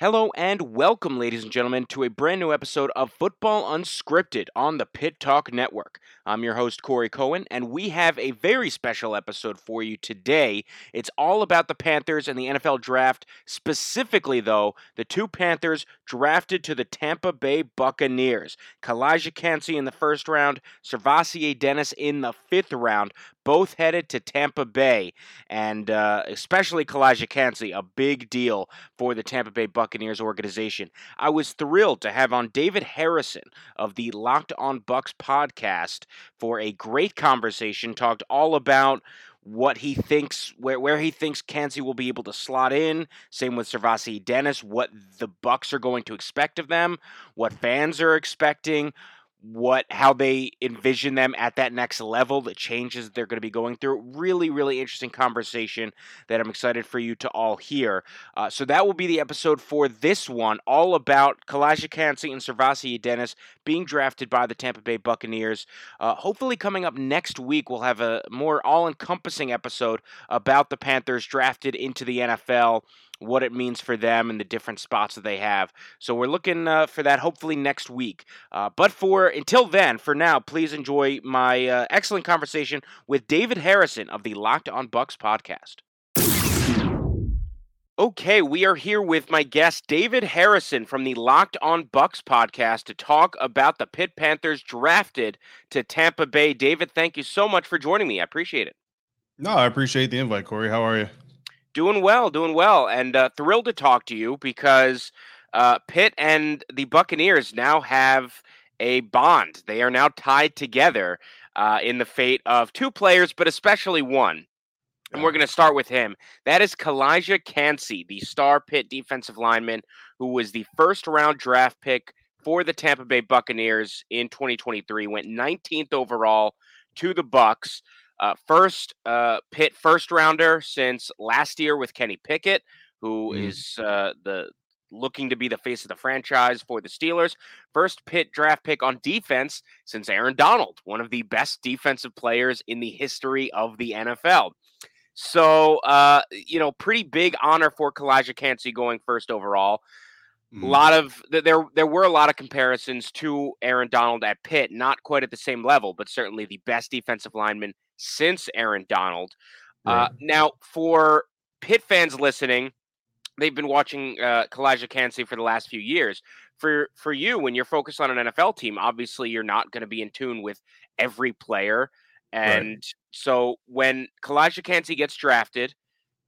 Hello and welcome, ladies and gentlemen, to a brand new episode of Football Unscripted on the Pitt Talk Network. I'm your host, Corey Cohen, and we have a very special episode for you today. It's all about the Panthers and the NFL draft, specifically, though, the two Panthers drafted to the Tampa Bay Buccaneers. Calijah Kancey in the first round, SirVocea Dennis in the fifth round both headed to Tampa Bay, and uh, especially Kancey, a big deal for the Tampa Bay Buccaneers organization. I was thrilled to have on David Harrison of the Locked On Bucs podcast for a great conversation. Talked all about what he thinks where where he thinks Kancey will be able to slot in. Same with SirVocea Dennis, what the Bucs are going to expect of them, what fans are expecting, what how they envision them at that next level, the changes they're going to be going through. Really, really interesting conversation that I'm excited for you to all hear. Uh, so that will be the episode for this one, all about Calijah Kancey and SirVocea Dennis being drafted by the Tampa Bay Buccaneers. Uh, hopefully, coming up next week, we'll have a more all-encompassing episode about the Panthers drafted into the NFL what it means for them and the different spots that they have. So we're looking uh, for that hopefully next week. Uh, but for until then, for now, please enjoy my uh, excellent conversation with David Harrison of the Locked On Bucs podcast. Okay, we are here with my guest David Harrison from the Locked On Bucs podcast to talk about the Pitt Panthers drafted to Tampa Bay. David, thank you so much for joining me. I appreciate it. No, I appreciate the invite, Corey. How are you? Doing well, doing well, and uh, thrilled to talk to you because uh, Pitt and the Buccaneers now have a bond. They are now tied together uh, in the fate of two players, but especially one. And we're going to start with him. That is Calijah Kancey, the star Pitt defensive lineman who was the first round draft pick for the Tampa Bay Buccaneers in 2023. Went 19th overall to the Bucs. Uh, first uh, Pitt first rounder since last year with Kenny Pickett, who mm. is uh, the looking to be the face of the franchise for the Steelers. First Pitt draft pick on defense since Aaron Donald, one of the best defensive players in the history of the NFL. So, uh, you know, pretty big honor for Calijah Kancey going first overall. A mm. lot of there there were a lot of comparisons to Aaron Donald at Pitt, not quite at the same level, but certainly the best defensive lineman since Aaron Donald. Uh, right. Uh, now, for Pitt fans listening, they've been watching uh, Calijah Kancey for the last few years. For for you, when you're focused on an NFL team, obviously you're not going to be in tune with every player, and right. so when Calijah Kancey gets drafted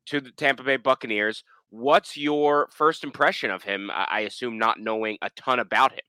to the Tampa Bay Buccaneers, what's your first impression of him? I assume not knowing a ton about him.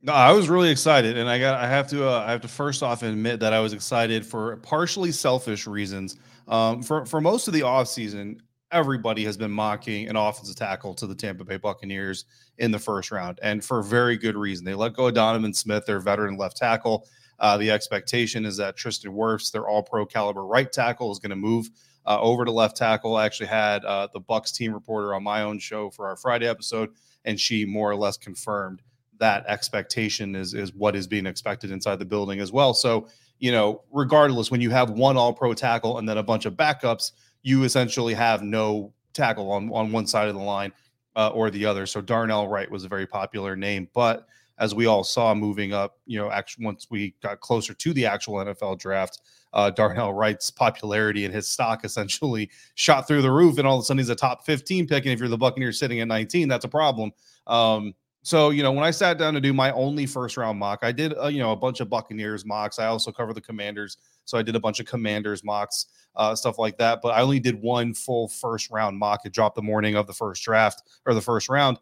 No, I was really excited, and I got I have to uh, I have to first off admit that I was excited for partially selfish reasons. Um, for for most of the offseason, everybody has been mocking an offensive tackle to the Tampa Bay Buccaneers in the first round, and for very good reason. They let go of Donovan Smith, their veteran left tackle. Uh, the expectation is that Tristan Wirfs, their All Pro caliber right tackle, is going to move uh, over to left tackle. I actually had uh, the Bucs team reporter on my own show for our Friday episode, and she more or less confirmed that expectation is is what is being expected inside the building as well. So, you know, regardless, when you have one all pro tackle and then a bunch of backups, you essentially have no tackle on, on one side of the line uh, or the other. So Darnell Wright was a very popular name, but as we all saw moving up, you know, actually once we got closer to the actual NFL draft, uh, Darnell Wright's popularity and his stock essentially shot through the roof, and all of a sudden he's a top 15 pick. And if you're the Buccaneers sitting at 19, that's a problem. Um, so, you know, when I sat down to do my only first round mock, I did, uh, you know, a bunch of Buccaneers mocks. I also cover the Commanders. So I did a bunch of Commanders mocks, uh, stuff like that. But I only did one full first round mock. It dropped the morning of the first draft or the first round.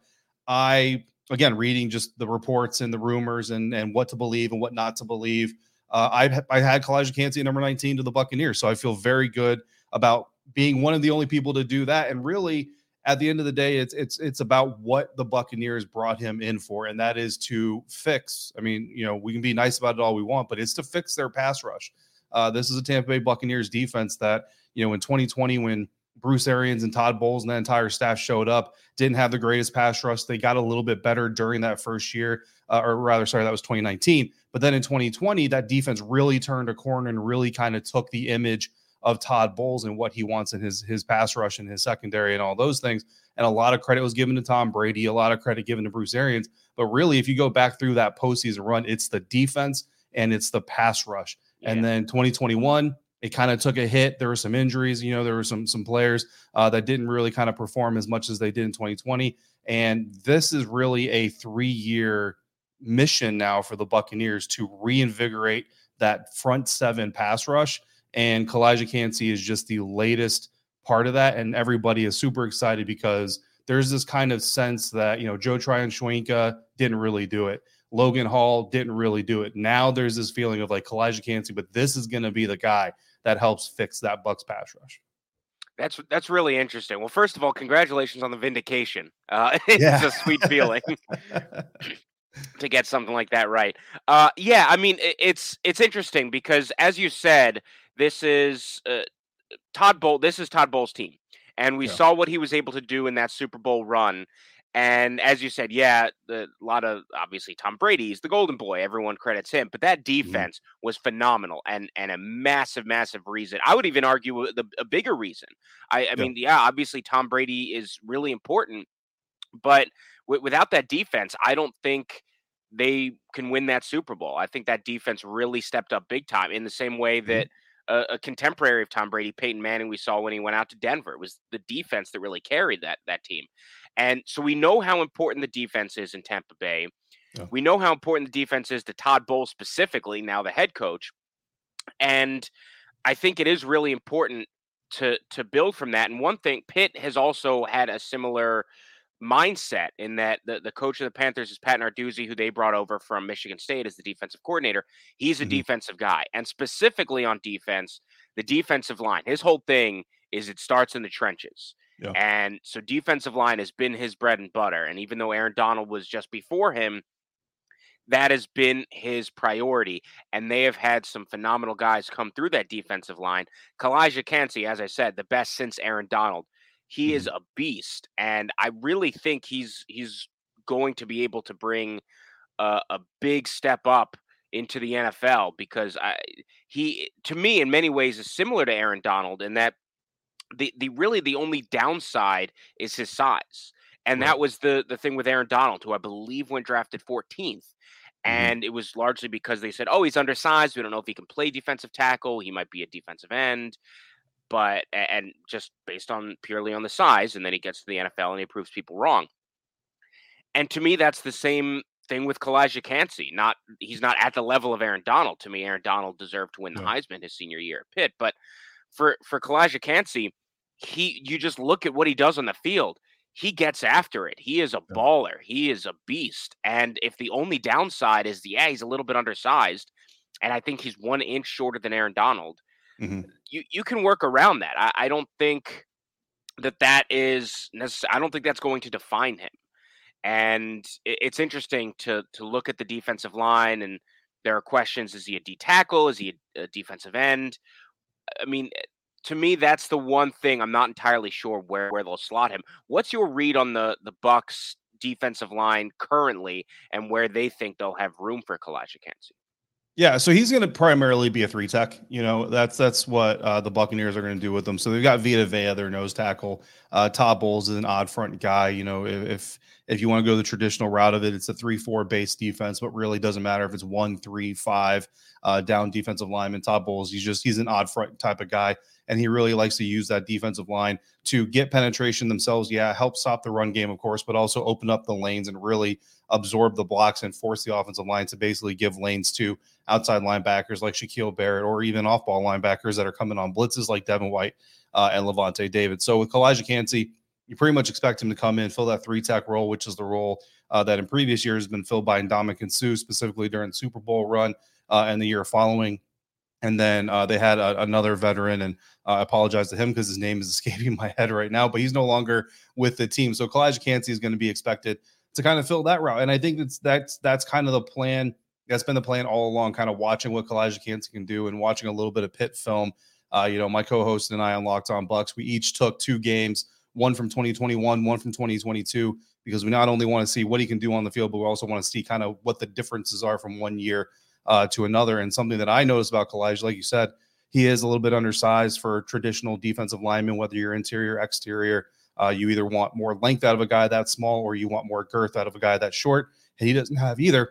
I, again, reading just the reports and the rumors and, and what to believe and what not to believe. Uh, I, I had Calijah Kancey number 19 to the Buccaneers. So I feel very good about being one of the only people to do that. And really, at the end of the day, it's it's it's about what the Buccaneers brought him in for, and that is to fix. I mean, you know, we can be nice about it all we want, but it's to fix their pass rush. Uh, this is a Tampa Bay Buccaneers defense that you know in 2020 when Bruce Arians and Todd Bowles and that entire staff showed up. Didn't have the greatest pass rush. They got a little bit better during that first year, uh, or rather, sorry, that was 2019. But then in 2020, that defense really turned a corner and really kind of took the image of Todd Bowles and what he wants in his his pass rush and his secondary and all those things. And a lot of credit was given to Tom Brady, a lot of credit given to Bruce Arians. But really, if you go back through that postseason run, it's the defense and it's the pass rush. Yeah. And then 2021, it kind of took a hit. There were some injuries. You know, there were some some players uh, that didn't really kind of perform as much as they did in 2020. And this is really a three year mission now for the Buccaneers to reinvigorate that front seven pass rush. And Calijah Kancey is just the latest part of that. And everybody is super excited because there's this kind of sense that, you know, Joe Tryon-Shoyinka didn't really do it. Logan Hall didn't really do it. Now there's this feeling of like Calijah Kancey, but this is going to be the guy that helps fix that Bucs pass rush. That's that's really interesting. Well, first of all, congratulations on the vindication. Uh, it's yeah. a sweet feeling to get something like that right. Uh, yeah, I mean it's it's interesting because as you said, this is uh, Todd Bowl. This is Todd Bowles' team, and we yeah. saw what he was able to do in that Super Bowl run. And as you said, yeah, the, a lot of obviously Tom Brady's the golden boy. Everyone credits him, but that mm-hmm. defense mm-hmm. was phenomenal and and a massive, massive reason. I would even argue the, a bigger reason. I, I yeah. mean, yeah, obviously Tom Brady is really important, but w- without that defense, I don't think they can win that Super Bowl. I think that defense really stepped up big time in the same way mm-hmm. that. Mm-hmm. A, a, contemporary of Tom Brady, Peyton Manning, we saw when he went out to Denver. It was the defense that really carried that that team. And so we know how important the defense is in Tampa Bay. Yeah. We know how important the defense is to Todd Bowles specifically, now the head coach. And I think it is really important to to build from that. And one thing, Pitt has also had a similar mindset in that the, the coach of the Panthers is Pat Narduzzi, who they brought over from Michigan State as the defensive coordinator. He's a mm-hmm. defensive guy. And specifically on defense, the defensive line, his whole thing is it starts in the trenches. Yeah. And so defensive line has been his bread and butter. And even though Aaron Donald was just before him, that has been his priority. And they have had some phenomenal guys come through that defensive line. Calijah Kancey, as I said, the best since Aaron Donald. He mm-hmm. is a beast. And I really think he's he's going to be able to bring a, a big step up into the NFL because I, he, to me, in many ways, is similar to Aaron Donald in that the the really the only downside is his size. And right. that was the the thing with Aaron Donald, who I believe went drafted 14th. Mm-hmm. And it was largely because they said, "Oh, he's undersized. We don't know if he can play defensive tackle. He might be a defensive end." But and just based on purely on the size, and then he gets to the NFL and he proves people wrong. And to me, that's the same thing with Calijah Kancey. Not he's not at the level of Aaron Donald. To me, Aaron Donald deserved to win the. Heisman his senior year at Pitt, but for for Calijah Kancey, he you just look at what he does on the field. He gets after it. He is a baller. He is a beast. And if the only downside is the yeah, he's a little bit undersized, and I think he's one inch shorter than Aaron Donald. Mm-hmm. You you can work around that. I, I don't think that that is necessary. I don't think that's going to define him. And it, it's interesting to to look at the defensive line, and there are questions: Is he a D tackle? Is he a, a defensive end? I mean, eh, to me, that's the one thing I'm not entirely sure where, where they'll slot him. What's your read on the the Bucs defensive line currently and where they think they'll have room for Kancey? Yeah, so he's going to primarily be a three tech. You know, that's that's what uh, the Buccaneers are going to do with him. So they've got Vita Vea, their nose tackle. Uh, Todd Bowles is an odd front guy. You know, if, if you want to go the traditional route of it, it's a three-four base defense, but really doesn't matter if it's one, three, five uh, down defensive lineman. Todd Bowles, he's just he's an odd front type of guy, and he really likes to use that defensive line to get penetration themselves. Yeah, help stop the run game, of course, but also open up the lanes and really absorb the blocks and force the offensive line to basically give lanes to outside linebackers like Shaquille Barrett or even off-ball linebackers that are coming on blitzes like Devin White uh, and Lavonte David. So with Calijah Kancey you pretty much expect him to come in, fill that three tech role, which is the role uh, that in previous years has been filled by Ndamukong Suh, specifically during Super Bowl run uh, and the year following. And then uh, they had a, another veteran, and uh, I apologize to him because his name is escaping my head right now, but he's no longer with the team. So Calijah Kancey is going to be expected to kind of fill that route. And I think that's that's that's kind of the plan. That's been the plan all along, kind of watching what Calijah Kancey can do and watching a little bit of Pitt film. Uh, you know, my co-host and I on Locked On Bucs, we each took two games, one from 2021, one from 2022, because we not only want to see what he can do on the field, but we also want to see kind of what the differences are from one year uh, to another. And something that I noticed about Calijah, like you said, he is a little bit undersized for traditional defensive lineman, whether you're interior, exterior. Uh, you either want more length out of a guy that small or you want more girth out of a guy that short. And he doesn't have either.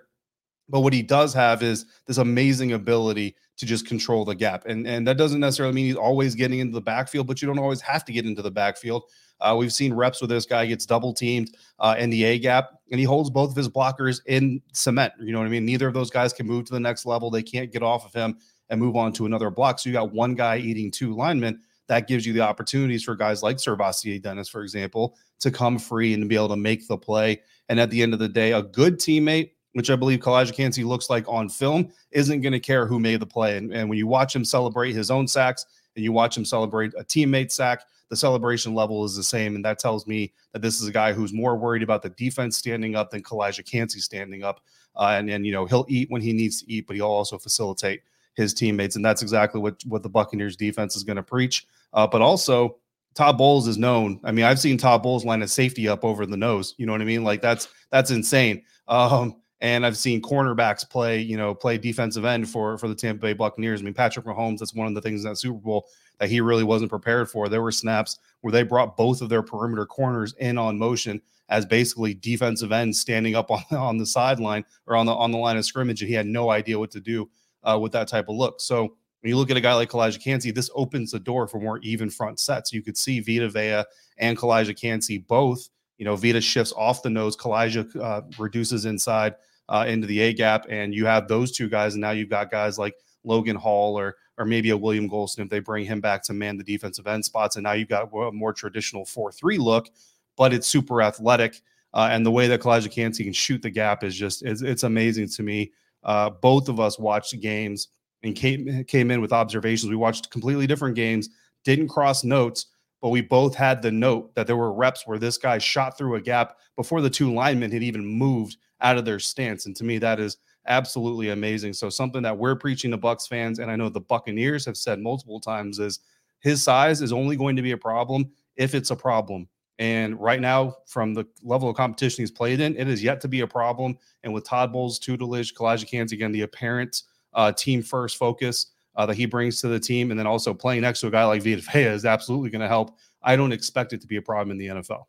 But what he does have is this amazing ability to just control the gap. And, and that doesn't necessarily mean he's always getting into the backfield, but you don't always have to get into the backfield. Uh, we've seen reps where this guy gets double teamed uh, in the A gap, and he holds both of his blockers in cement. You know what I mean? Neither of those guys can move to the next level. They can't get off of him and move on to another block. So you got one guy eating two linemen. That gives you the opportunities for guys like SirVocea Dennis, for example, to come free and to be able to make the play. And at the end of the day, a good teammate, which I believe Calijah Kancey looks like on film, isn't going to care who made the play. And, and when you watch him celebrate his own sacks and you watch him celebrate a teammate sack, the celebration level is the same. And that tells me that this is a guy who's more worried about the defense standing up than Calijah Kancey standing up. Uh, and, and, you know, he'll eat when he needs to eat, but he'll also facilitate his teammates. And that's exactly what, what the Buccaneers defense is going to preach. Uh, but also, Todd Bowles is known. I mean, I've seen Todd Bowles line a safety up over the nose. You know what I mean? Like that's that's insane. Um, and I've seen cornerbacks play, you know, play defensive end for for the Tampa Bay Buccaneers. I mean, Patrick Mahomes. That's one of the things in that Super Bowl that he really wasn't prepared for. There were snaps where they brought both of their perimeter corners in on motion as basically defensive ends standing up on, on the sideline or on the on the line of scrimmage, and he had no idea what to do uh, with that type of look. So when you look at a guy like Calijah Kancey, this opens the door for more even front sets. You could see Vita Vea and Calijah Kancey both. You know, Vita shifts off the nose, Calijah uh, reduces inside uh, into the A gap, and you have those two guys. And now you've got guys like Logan Hall or or maybe a William Gholston if they bring him back to man the defensive end spots. And now you've got a more traditional 4 3 look, but it's super athletic. Uh, and the way that Calijah Kancey can shoot the gap is just, it's, it's amazing to me. Uh, both of us watched games and came, came in with observations. We watched completely different games, didn't cross notes, but we both had the note that there were reps where this guy shot through a gap before the two linemen had even moved out of their stance. And to me, that is absolutely amazing. So something that we're preaching to Bucs fans, and I know the Buccaneers have said multiple times, is his size is only going to be a problem if it's a problem. And right now, from the level of competition he's played in, it is yet to be a problem. And with Todd Bowles' tutelage, Kancey, again, the apparent uh, team first focus uh, that he brings to the team, and then also playing next to a guy like Vita Vea is absolutely going to help. I don't expect it to be a problem in the NFL.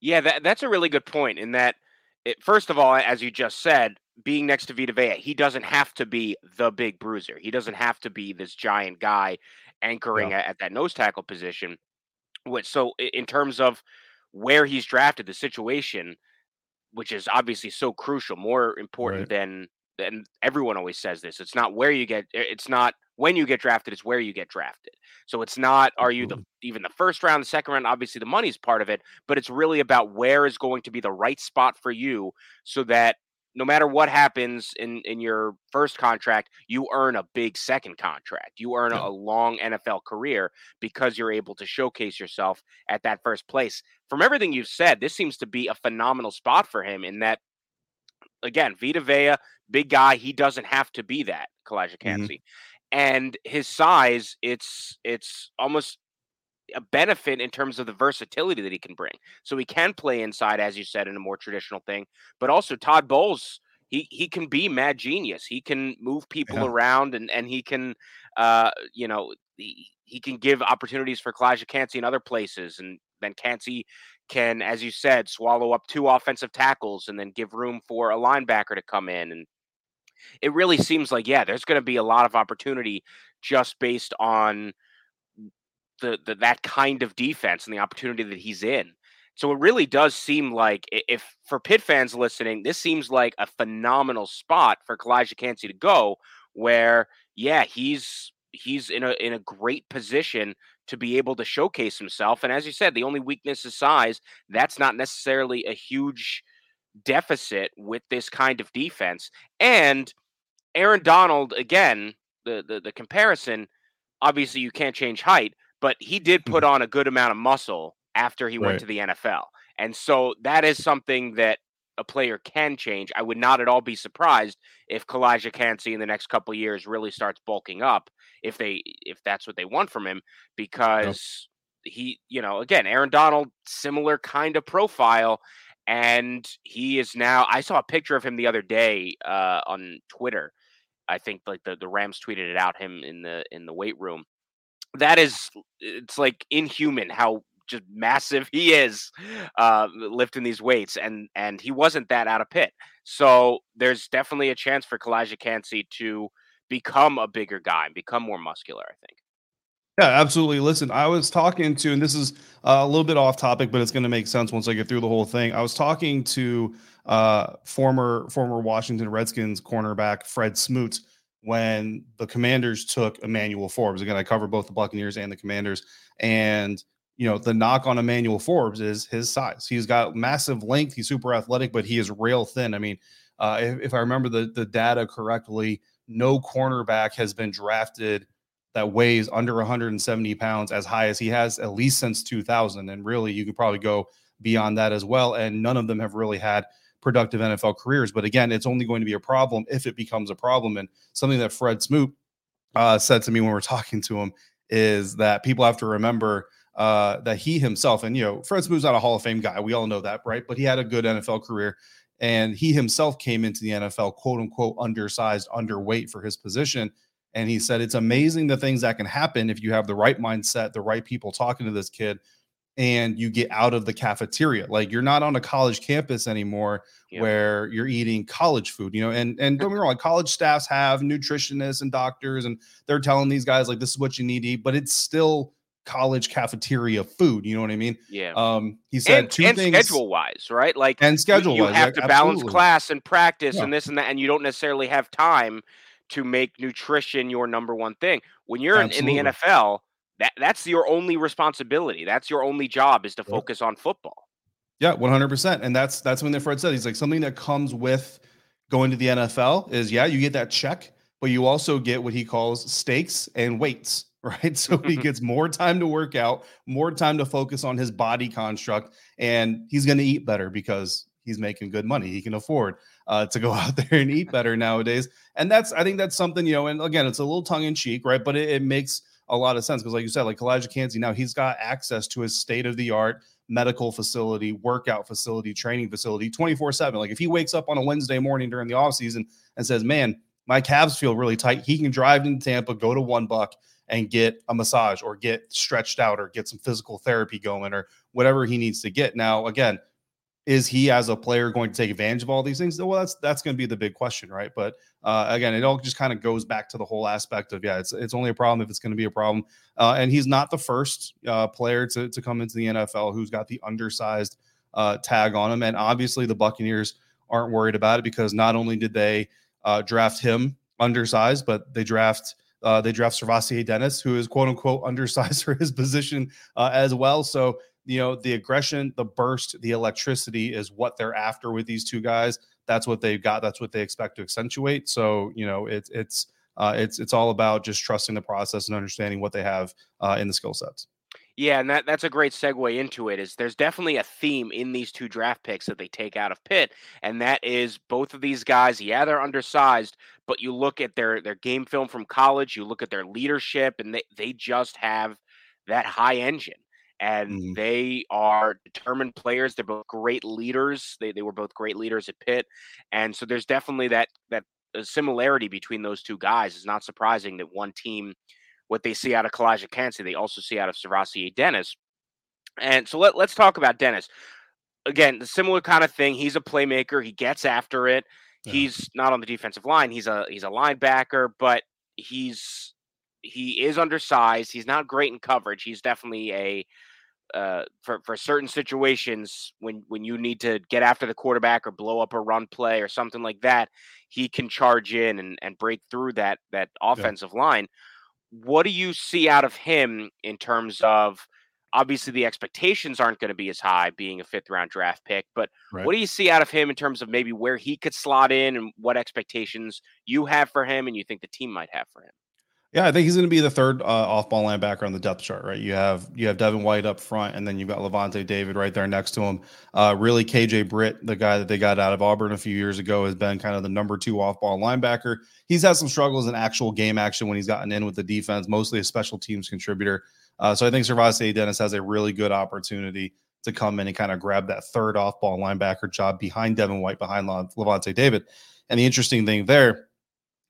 Yeah, that, that's a really good point. In that, it, first of all, as you just said, being next to Vita Vea, he doesn't have to be the big bruiser. He doesn't have to be this giant guy anchoring yeah. at, at, that nose tackle position. Which so in terms of where he's drafted, the situation, which is obviously so crucial, more important right. than and everyone always says this. It's not where you get. It's not when you get drafted. It's where you get drafted. So it's not are you the mm-hmm. even the first round, the second round. Obviously, the money's part of it, but it's really about where is going to be the right spot for you, so that no matter what happens in in your first contract, you earn a big second contract. You earn yeah. a, long NFL career because you're able to showcase yourself at that first place. From everything you've said, this seems to be a phenomenal spot for him in that again, Vita Vea, big guy, he doesn't have to be that, Kancey. Mm-hmm. And his size, it's it's almost a benefit in terms of the versatility that he can bring. So he can play inside, as you said, in a more traditional thing, but also Todd Bowles, he he can be mad genius. He can move people yeah. around and and he can uh you know he, he can give opportunities for Calijah Kancey in other places and then Kancey can, as you said, swallow up two offensive tackles and then give room for a linebacker to come in. And it really seems like, yeah, there's going to be a lot of opportunity just based on the, the that kind of defense and the opportunity that he's in. So it really does seem like if for Pitt fans listening, this seems like a phenomenal spot for Calijah Kancey to go where yeah, he's he's in a in a great position to be able to showcase himself. And as you said, the only weakness is size. That's not necessarily a huge deficit with this kind of defense. And Aaron Donald, again, the the, the comparison, obviously you can't change height, but he did put Mm-hmm. on a good amount of muscle after he Right. went to the NFL. And so that is something that a player can change. I would not at all be surprised if Calijah Kancey in the next couple of years really starts bulking up if they if that's what they want from him because he, you know, again, Aaron Donald similar kind of profile and he is now I saw a picture of him the other day uh on Twitter. I think like the the Rams tweeted it out him in the in the weight room. That is it's like inhuman how just massive he is uh lifting these weights and and he wasn't that out of Pitt. So there's definitely a chance for Calijah Kancey to become a bigger guy and become more muscular, I think. Yeah, absolutely. Listen, I was talking to, and this is uh, a little bit off topic, but it's going to make sense once I get through the whole thing. I was talking to uh, former former Washington Redskins cornerback Fred Smoot when the Commanders took Emmanuel Forbes. Again, I cover both the Buccaneers and the Commanders, and you know the knock on Emmanuel Forbes is his size. He's got massive length. He's super athletic, but he is rail thin. I mean, uh, if, if I remember the the data correctly, no cornerback has been drafted that weighs under 170 pounds as high as he has at least since 2000 and really you could probably go beyond that as well and none of them have really had productive NFL careers but again it's only going to be a problem if it becomes a problem. And something that Fred Smoot uh, said to me when we we're talking to him is that people have to remember uh, that he himself and you know Fred Smoot's not a Hall of Fame guy we all know that right? But he had a good NFL career and he himself came into the NFL quote unquote undersized underweight for his position. And he said, It's amazing the things that can happen if you have the right mindset, the right people talking to this kid, and you get out of the cafeteria. Like you're not on a college campus anymore Yeah. where you're eating college food, you know. And and don't get me wrong, college staffs have nutritionists and doctors, and they're telling these guys like this is what you need to eat, but it's still college cafeteria food. You know what I mean? Yeah. Um, he said and, two and things schedule wise, right? Like and schedule you have yeah, to balance class and practice Yeah. and this and that, and you don't necessarily have time to make nutrition your number one thing. When you're in, in the NFL, that that's your only responsibility. That's your only job is to focus on football. Yeah, one hundred percent. And that's that's when Fred said he's like something that comes with going to the NFL is yeah, you get that check, but you also get what he calls stakes and weights, right? So he gets more time to work out, more time to focus on his body construct, and he's going to eat better because he's making good money. He can afford uh, to go out there and eat better nowadays. And that's I think that's something you know. And again, it's a little tongue in cheek, right? But it, it makes a lot of sense because, like you said, like Calijah Kancey now he's got access to his state of the art medical facility, workout facility, training facility 24 7. Like if he wakes up on a Wednesday morning during the offseason and says, Man, my calves feel really tight, he can drive into Tampa, go to One Buc and get a massage or get stretched out or get some physical therapy going or whatever he needs to get. Now, again, is he as a player going to take advantage of all these things? Well, that's that's going to be the big question, right? But uh, again, it all just kind of goes back to the whole aspect of yeah, it's it's only a problem if it's going to be a problem. Uh, and he's not the first uh, player to to come into the NFL who's got the undersized uh, tag on him. And obviously, the Buccaneers aren't worried about it because not only did they uh, draft him undersized, but they draft. Uh, they draft SirVocea Dennis, who is quote unquote undersized for his position uh, as well. So you know the aggression the burst the electricity is what they're after with these two guys that's what they've got that's what they expect to accentuate so you know it's it's uh, it's it's all about just trusting the process and understanding what they have uh, in the skill sets Yeah, and that, that's a great segue into it. Is there's definitely a theme in these two draft picks that they take out of Pitt, and that is both of these guys. Yeah, they're undersized, but you look at their their game film from college, you look at their leadership, and they they just have that high engine, and Mhm. they are determined players. They're both great leaders. They they were both great leaders at Pitt, and so there's definitely that that uh, similarity between those two guys. It's not surprising that one team what they see out of Calijah Kancey, they also see out of SirVocea Dennis. And so let, let's talk about Dennis. Again, the similar kind of thing. He's a playmaker. He gets after it. Yeah. He's not on the defensive line. He's a he's a linebacker, but he's he is undersized. He's not great in coverage. He's definitely a uh, for for certain situations when when you need to get after the quarterback or blow up a run play or something like that, he can charge in and, and break through that that offensive line. What do you see out of him in terms of obviously the expectations aren't going to be as high being a fifth round draft pick, but Right. what do you see out of him in terms of maybe where he could slot in and what expectations you have for him and you think the team might have for him? Yeah, I think he's going to be the third uh, off-ball linebacker on the depth chart, right? You have you have Devin White up front, and then you've got Lavonte David right there next to him. Uh, really, KJ Britt, the guy that they got out of Auburn a few years ago, has been kind of the number two off-ball linebacker. He's had some struggles in actual game action when he's gotten in with the defense, mostly a special teams contributor. Uh, so I think SirVocea Dennis has a really good opportunity to come in and kind of grab that third off-ball linebacker job behind Devin White, behind Lavonte David. And the interesting thing there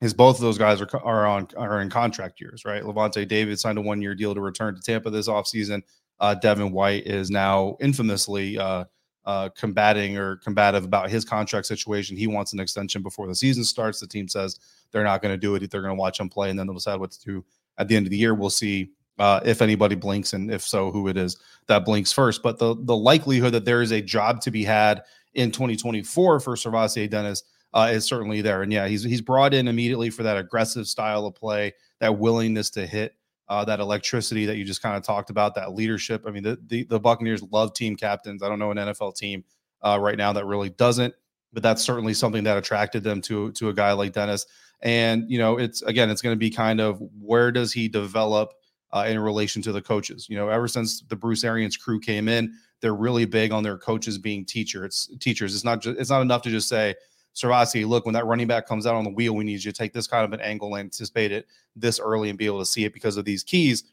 is both of those guys are, are on are in contract years, right? Lavonte David signed a one year deal to return to Tampa this offseason. Uh, Devin White is now infamously uh, uh, combating or combative about his contract situation. He wants an extension before the season starts. The team says they're not going to do it. They're going to watch him play, and then they'll decide what to do at the end of the year. We'll see uh, if anybody blinks, and if so, who it is that blinks first. But the the likelihood that there is a job to be had in 2024 for SirVocea Dennis uh, is certainly there. And yeah, he's he's brought in immediately for that aggressive style of play, that willingness to hit, uh, that electricity that you just kind of talked about, that leadership. I mean, the, the, the Buccaneers love team captains. I don't know an NFL team uh, right now that really doesn't, but that's certainly something that attracted them to to a guy like Dennis. And you know, it's again, it's going to be kind of where does he develop uh, in relation to the coaches? You know, ever since the Bruce Arians crew came in, they're really big on their coaches being teacher. It's teachers. It's not just it's not enough to just say SirVocea, look, when that running back comes out on the wheel, we need you to take this kind of an angle and anticipate it this early and be able to see it because of these keys.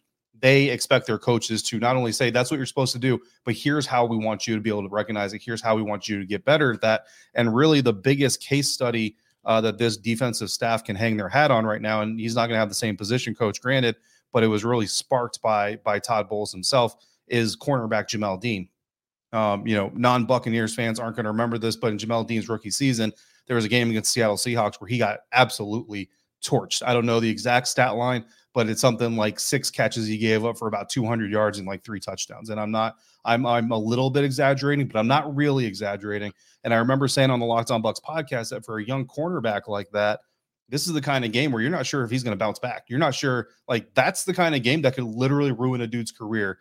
They expect their coaches to not only say that's what you're supposed to do, but here's how we want you to be able to recognize it. Here's how we want you to get better at that. And really, the biggest case study uh, that this defensive staff can hang their hat on right now, and he's not going to have the same position coach, granted, but it was really sparked by by Todd Bowles himself, is cornerback Jamel Dean. Um, you know, non Buccaneers fans aren't going to remember this, but in Jamel Dean's rookie season, there was a game against Seattle Seahawks where he got absolutely torched. I don't know the exact stat line, but it's something like six catches he gave up for about 200 yards and like three touchdowns. And I'm not, I'm, I'm a little bit exaggerating, but I'm not really exaggerating. And I remember saying on the Locked On Bucs podcast that for a young cornerback like that, this is the kind of game where you're not sure if he's going to bounce back. You're not sure, like that's the kind of game that could literally ruin a dude's career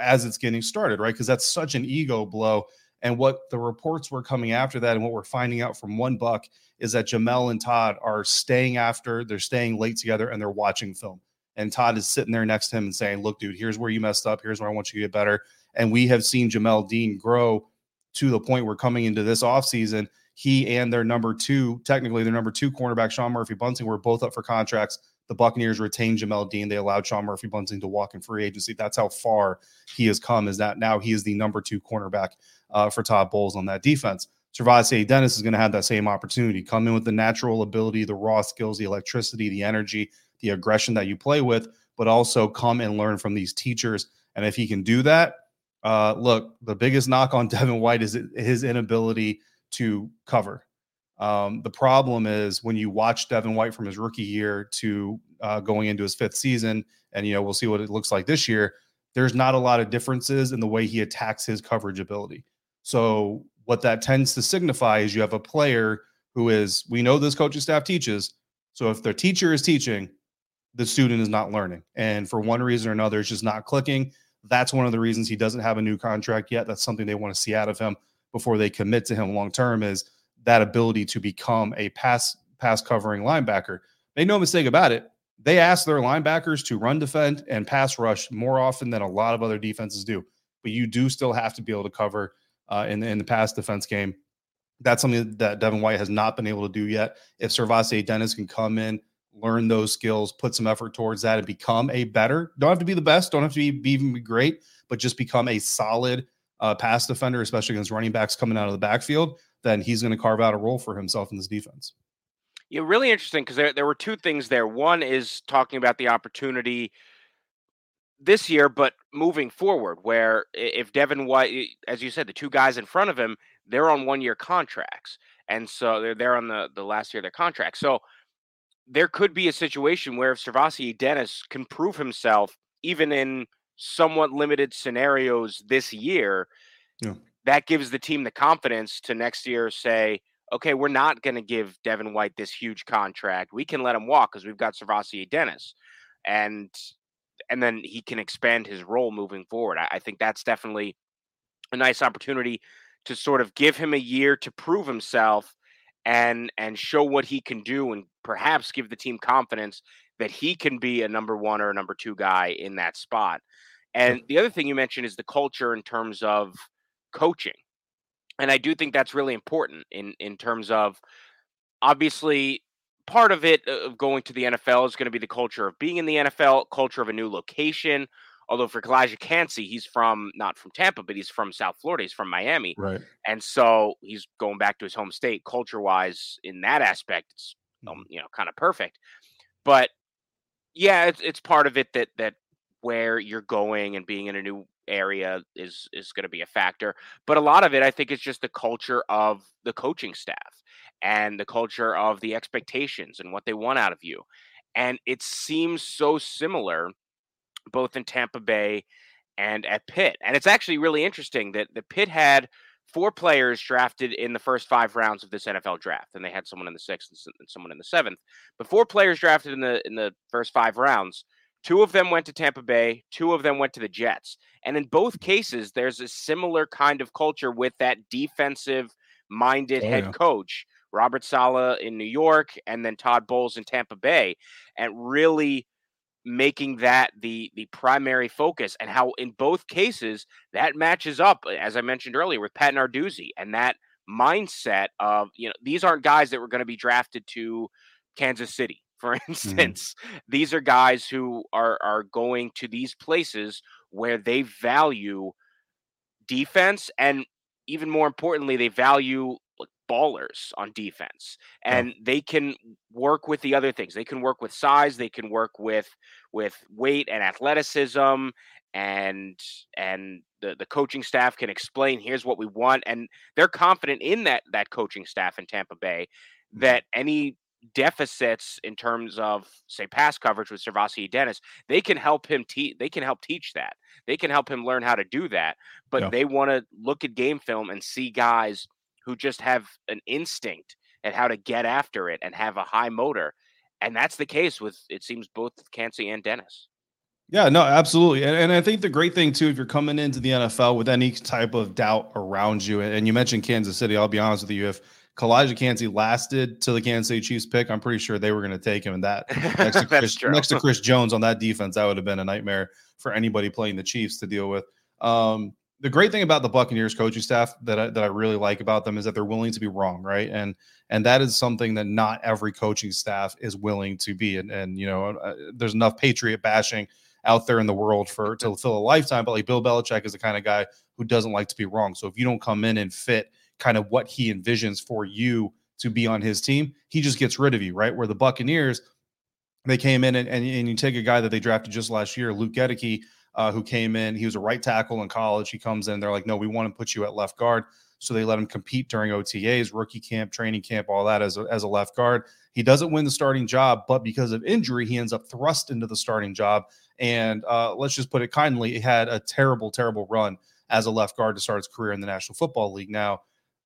as it's getting started, right? Because that's such an ego blow. And what the reports were coming after that, and what we're finding out from One Buc is that Jamel and Todd are staying after, they're staying late together, and they're watching film. And Todd is sitting there next to him and saying, Look, dude, here's where you messed up. Here's where I want you to get better. And we have seen Jamel Dean grow to the point where coming into this offseason, he and their number two, technically their number two cornerback, Sean Murphy Bunting, were both up for contracts. The Buccaneers retained Jamel Dean. They allowed Sean Murphy Bunting to walk in free agency. That's how far he has come. Is that now he is the number two cornerback uh, for Todd Bowles on that defense. SirVocea Dennis is going to have that same opportunity. Come in with the natural ability, the raw skills, the electricity, the energy, the aggression that you play with, but also come and learn from these teachers. And if he can do that, uh, look, the biggest knock on Devin White is his inability to cover. Um, the problem is when you watch Devin White from his rookie year to uh, going into his fifth season, and you know we'll see what it looks like this year. There's not a lot of differences in the way he attacks his coverage ability. So what that tends to signify is you have a player who is we know this coaching staff teaches. So if the teacher is teaching, the student is not learning. And for one reason or another, it's just not clicking. That's one of the reasons he doesn't have a new contract yet. That's something they want to see out of him before they commit to him long term is that ability to become a pass pass covering linebacker. Make no mistake about it. They ask their linebackers to run defend and pass rush more often than a lot of other defenses do. But you do still have to be able to cover uh, in, in the past defense game. That's something that Devin White has not been able to do yet. If SirVocea Dennis can come in, learn those skills, put some effort towards that, and become a better, don't have to be the best, don't have to be, be even be great, but just become a solid uh, pass defender, especially against running backs coming out of the backfield, then he's going to carve out a role for himself in this defense. Yeah, really interesting because there, there were two things there. One is talking about the opportunity this year, but moving forward, where if Devin White, as you said, the two guys in front of him, they're on one year contracts. And so they're there on the, the last year of their contract. So there could be a situation where if SirVocea Dennis can prove himself, even in somewhat limited scenarios this year, yeah. that gives the team the confidence to next year say, okay, we're not going to give Devin White this huge contract. We can let him walk because we've got SirVocea Dennis. And and then he can expand his role moving forward. I, I think that's definitely a nice opportunity to sort of give him a year to prove himself and and show what he can do and perhaps give the team confidence that he can be a number one or a number two guy in that spot. And the other thing you mentioned is the culture in terms of coaching. And I do think that's really important in in terms of obviously part of it of going to the NFL is going to be the culture of being in the NFL, culture of a new location. Although for Calijah Kancey, he's from not from Tampa, but he's from South Florida. He's from Miami, right? And so he's going back to his home state. Culture wise, in that aspect, it's um, mm-hmm. you know kind of perfect. But yeah, it's it's part of it that that where you're going and being in a new area is is going to be a factor. But a lot of it, I think, is just the culture of the coaching staff and the culture of the expectations and what they want out of you. And it seems so similar both in Tampa Bay and at Pitt. And it's actually really interesting that the Pitt had four players drafted in the first five rounds of this NFL draft, and they had someone in the sixth and someone in the seventh. But four players drafted in the in the first five rounds. Two of them went to Tampa Bay. Two of them went to the Jets. And in both cases, there's a similar kind of culture with that defensive minded oh, head yeah. coach, Robert Saleh in New York, and then Todd Bowles in Tampa Bay, and really making that the the primary focus and how in both cases that matches up as i mentioned earlier with pat narduzzi and that mindset of you know these aren't guys that were going to be drafted to kansas city for mm-hmm. instance mm-hmm. these are guys who are are going to these places where they value defense and even more importantly they value ballers on defense and yeah. they can work with the other things they can work with size they can work with with weight and athleticism and and the, the coaching staff can explain here's what we want and they're confident in that that coaching staff in Tampa Bay mm-hmm. that any deficits in terms of say pass coverage with SirVocea Dennis, they can help him teach they can help teach that. They can help him learn how to do that. But yeah. they want to look at game film and see guys who just have an instinct at how to get after it and have a high motor. And that's the case with it seems both Kancey and Dennis. Yeah, no, absolutely. And, and I think the great thing too, if you're coming into the NFL with any type of doubt around you, and you mentioned Kansas City, I'll be honest with you, if Calijah Kancey lasted to the Kansas City Chiefs pick, I'm pretty sure they were going to take him. And that next to, Chris, next to Chris Jones on that defense, that would have been a nightmare for anybody playing the Chiefs to deal with. Um, the great thing about the Buccaneers coaching staff that I, that I really like about them is that they're willing to be wrong, right? And and that is something that not every coaching staff is willing to be. And and you know, uh, there's enough patriot bashing out there in the world for to fill a lifetime. But like Bill Belichick is the kind of guy who doesn't like to be wrong. So if you don't come in and fit kind of what he envisions for you to be on his team, he just gets rid of you, right? Where the Buccaneers, they came in and, and, and you take a guy that they drafted just last year, Luke Goedeke uh, who came in. He was a right tackle in college. He comes in. They're like, no, we want to put you at left guard. So they let him compete during OTAs, rookie camp, training camp, all that as a, as a left guard. He doesn't win the starting job, but because of injury, he ends up thrust into the starting job. And uh, let's just put it kindly, he had a terrible, terrible run as a left guard to start his career in the National Football League. Now,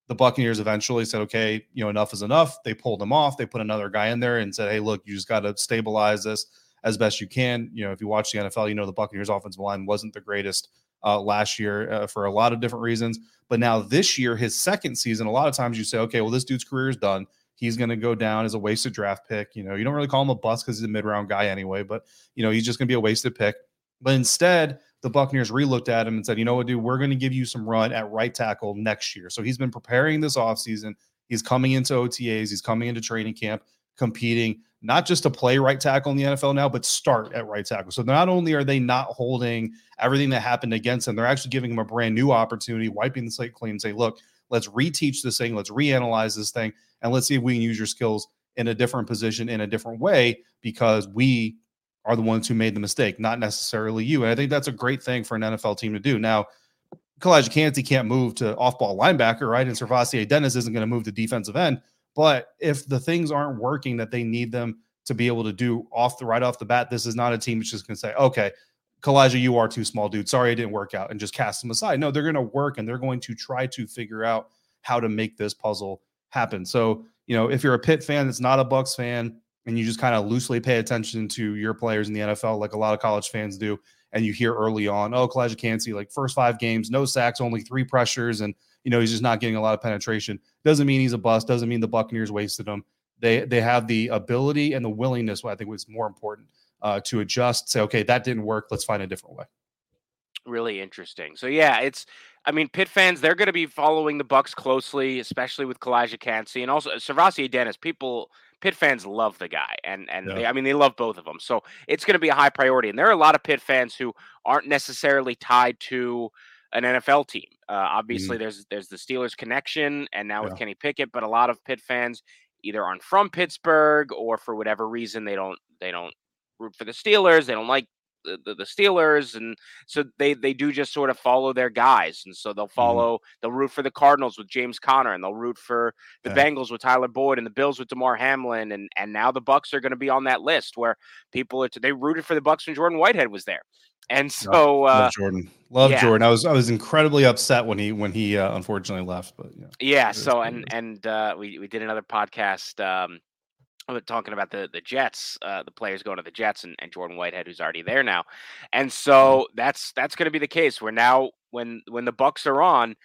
the Buccaneers eventually said, okay, you know, enough is enough. They pulled him off. They put another guy in there and said, hey, look, you just got to stabilize this as best you can. You know, if you watch the NFL, you know the Buccaneers offensive line wasn't the greatest uh, last year uh, for a lot of different reasons. But now this year, his second season, a lot of times you say, okay, well, this dude's career is done. He's going to go down as a wasted draft pick. You know, you don't really call him a bust because he's a mid round guy anyway, but, you know, he's just going to be a wasted pick. But instead, the Buccaneers relooked at him and said, you know what, dude, we're going to give you some run at right tackle next year. So he's been preparing this offseason. He's coming into OTAs, he's coming into training camp, competing not just to play right tackle in the NFL now, but start at right tackle. So not only are they not holding everything that happened against them, they're actually giving them a brand new opportunity, wiping the slate clean, and say, look, let's reteach this thing, let's reanalyze this thing, and let's see if we can use your skills in a different position in a different way because we are the ones who made the mistake, not necessarily you. And I think that's a great thing for an NFL team to do. Now, Calijah Kancey can't move to off-ball linebacker, right? And SirVocea Dennis isn't going to move to defensive end. But if the things aren't working that they need them to be able to do off the right off the bat, this is not a team that's just going to say, okay, Calijah, you are too small, dude. Sorry, it didn't work out, and just cast them aside. No, they're going to work and they're going to try to figure out how to make this puzzle happen. So, you know, if you're a Pitt fan that's not a Bucs fan, and you just kind of loosely pay attention to your players in the NFL, like a lot of college fans do, and you hear early on, oh, Calijah Kancey, like first five games, no sacks, only three pressures, and you know, he's just not getting a lot of penetration. Doesn't mean he's a bust. Doesn't mean the Buccaneers wasted him. they they have the ability and the willingness. I think was more important uh, to adjust. Say, okay, that didn't work. Let's find a different way. Really interesting. So yeah, it's. I mean, Pitt fans they're going to be following the Bucs closely, especially with Calijah Kancey and also SirVocea Dennis. People, Pitt fans love the guy, and and yeah. they, I mean they love both of them. So it's going to be a high priority. And there are a lot of Pitt fans who aren't necessarily tied to an NFL team. Uh, obviously, mm-hmm. there's there's the Steelers connection, and now yeah. with Kenny Pickett, but a lot of Pitt fans either aren't from Pittsburgh or for whatever reason they don't they don't root for the Steelers. They don't like the, the, Steelers, and so they they do just sort of follow their guys, and so they'll mm-hmm. follow. Mm-hmm. They'll root for the Cardinals with James Conner, and they'll root for the yeah. Bengals with Tyler Boyd, and the Bills with Damar Hamlin, and and now the Bucs are going to be on that list where people are, they rooted for the Bucs when Jordan Whitehead was there, and so uh, love Jordan, love yeah. Jordan. I was I was incredibly upset when he when he uh, unfortunately left, but yeah, yeah. So and and uh, we we did another podcast. Um, talking about the the Jets, uh, the players going to the Jets, and, and Jordan Whitehead, who's already there now, and mm-hmm. so that's that's going to be the case. Where now, when when the Bucs are on,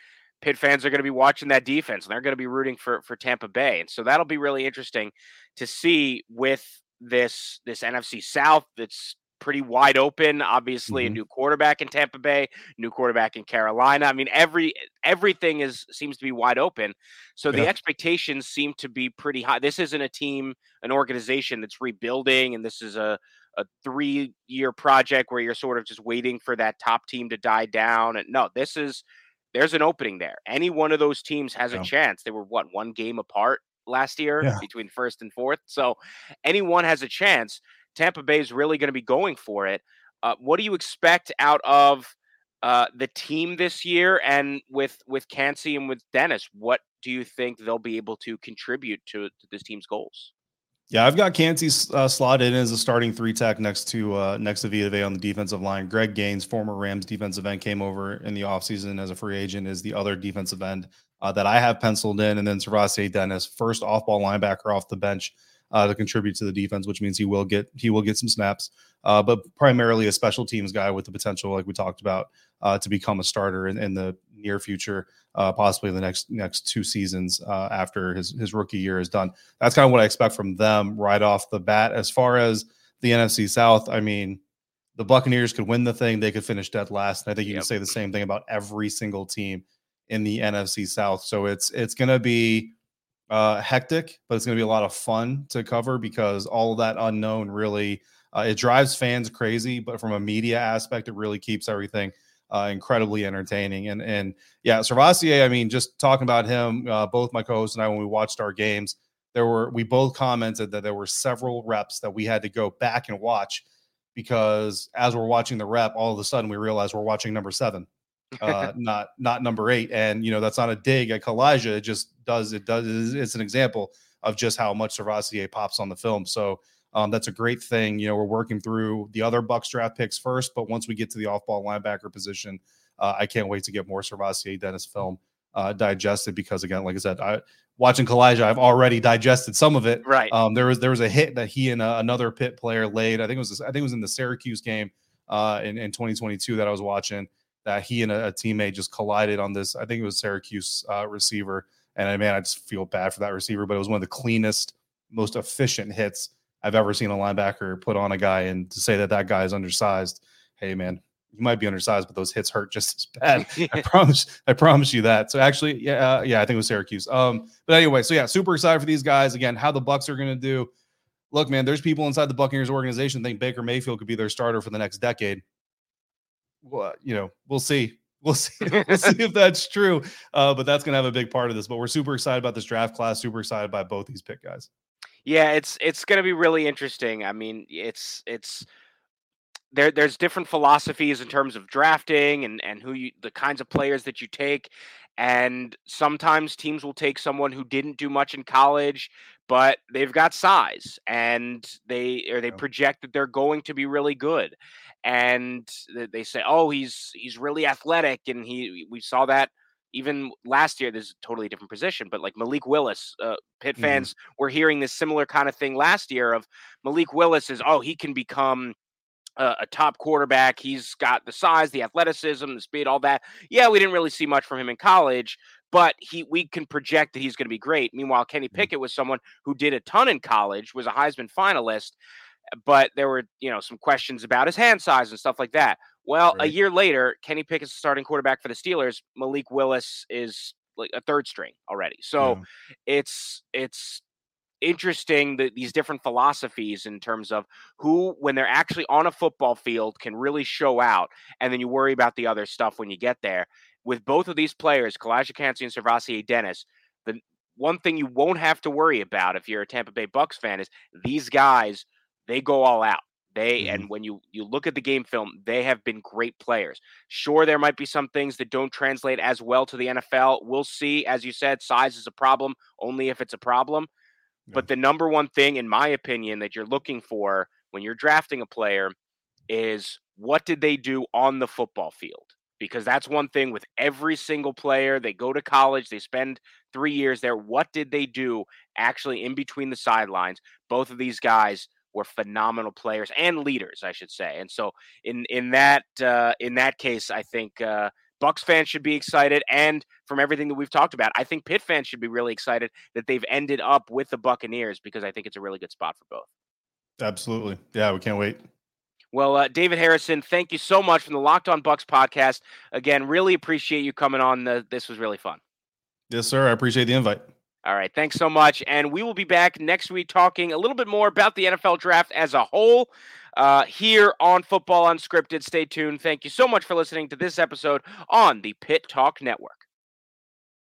Pitt fans are going to be watching that defense, and they're going to be rooting for for Tampa Bay, and so that'll be really interesting to see with this this NFC South that's pretty wide open. Obviously, mm-hmm. a new quarterback in Tampa Bay, new quarterback in Carolina. I mean, every everything is seems to be wide open. So yeah. the expectations seem to be pretty high. This isn't a team, an organization that's rebuilding, and this is a a three year project where you're sort of just waiting for that top team to die down. And no, this is there's an opening there. Any one of those teams has yeah. a chance. They were what one game apart last year yeah. between first and fourth. So anyone has a chance. Tampa Bay is really going to be going for it. Uh, what do you expect out of uh, the team this year, and with with Kancey and with Dennis? What do you think they'll be able to contribute to, to this team's goals? Yeah, I've got Kancey uh, slotted in as a starting three tech next to uh, next to Vita on the defensive line. Greg Gaines, former Rams defensive end, came over in the offseason as a free agent, is the other defensive end uh, that I have penciled in. And then SirVocea Dennis, first off ball linebacker off the bench uh, to contribute to the defense, which means he will get he will get some snaps, uh, but primarily a special teams guy with the potential, like we talked about, uh, to become a starter in, in the near future, uh, possibly the next next two seasons uh, after his his rookie year is done. That's kind of what I expect from them right off the bat. As far as the NFC South, I mean. The Buccaneers could win the thing; they could finish dead last. And I think you yep. can say the same thing about every single team in the NFC South. So it's it's going to be uh, hectic, but it's going to be a lot of fun to cover because all of that unknown really uh, it drives fans crazy. But from a media aspect, it really keeps everything uh, incredibly entertaining. And and yeah, SirVocea, I mean, just talking about him, uh, both my co-host and I, when we watched our games, there were we both commented that there were several reps that we had to go back and watch because as we're watching the rep, all of a sudden we realize we're watching number seven uh, not not number eight. And you know that's not a dig at Calijah. It just does it does it's an example of just how much SirVocea pops on the film. So um, that's a great thing. You know, we're working through the other Bucs draft picks first, but once we get to the off-ball linebacker position, uh, I can't wait to get more SirVocea Dennis film uh, digested because again, like I said, I watching Calijah, I've already digested some of it. Right. Um, there was there was a hit that he and uh, another Pitt player laid. I think it was I think it was in the Syracuse game uh, in, in 2022 that I was watching that he and a, a, teammate just collided on this. I think it was Syracuse uh, receiver, and I man, I just feel bad for that receiver. But it was one of the cleanest, most efficient hits I've ever seen a linebacker put on a guy. And to say that that guy is undersized, hey man, you might be undersized, but those hits hurt just as bad. I promise, I promise you that. So actually, yeah, uh, yeah, I think it was Syracuse. Um, but anyway, so yeah, super excited for these guys. Again, how the Bucs are going to do. Look, man, there's people inside the Buccaneers organization think Baker Mayfield could be their starter for the next decade well, you know, we'll see. We'll see. we'll see if that's true. Uh, but that's going to have a big part of this. But we're super excited about this draft class. Super excited by both these pick guys. Yeah, it's it's going to be really interesting. I mean, it's it's there. There's different philosophies in terms of drafting and and who you the kinds of players that you take. And sometimes teams will take someone who didn't do much in college, but they've got size and they or they project that they're going to be really good and they say, "Oh, he's he's really athletic," and he we saw that even last year. This is a totally different position, but like Malik Willis, uh, Pitt mm-hmm. fans were hearing this similar kind of thing last year of Malik Willis is, "Oh, he can become." A, a top quarterback. He's got the size, the athleticism, the speed, all that. Yeah, we didn't really see much from him in college, but he we can project that he's going to be great. Meanwhile, Kenny mm-hmm. Pickett was someone who did a ton in college, was a Heisman finalist, but there were you know some questions about his hand size and stuff like that. Well, right. a year later, Kenny Pickett's the starting quarterback for the Steelers. Malik Willis is like a third string already. So yeah. it's it's interesting that these different philosophies in terms of who when they're actually on a football field can really show out and then you worry about the other stuff when you get there with both of these players Calijah Kancey and SirVocea Dennis the one thing you won't have to worry about if you're a Tampa Bay Bucs fan is these guys they go all out they mm-hmm. and when you you look at the game film, they have been great players. Sure, there might be some things that don't translate as well to the NFL. We'll see. As you said, size is a problem only if it's a problem. Yeah. But the number one thing, in my opinion, that you're looking for when you're drafting a player is what did they do on the football field? Because that's one thing with every single player. They go to college, they spend three years there. What did they do actually in between the sidelines? Both of these guys were phenomenal players and leaders, I should say. And so in in that uh, in that case, I think uh, Bucs fans should be excited, and from everything that we've talked about, I think Pitt fans should be really excited that they've ended up with the Buccaneers because I think it's a really good spot for both. Absolutely, yeah, we can't wait. Well, uh, David Harrison, thank you so much from the Locked On Bucs podcast. Again, really appreciate you coming on. The, this was really fun. Yes, sir. I appreciate the invite. All right. Thanks so much. And we will be back next week talking a little bit more about the NFL draft as a whole uh, here on Football Unscripted. Stay tuned. Thank you so much for listening to this episode on the Pitt Talk Network.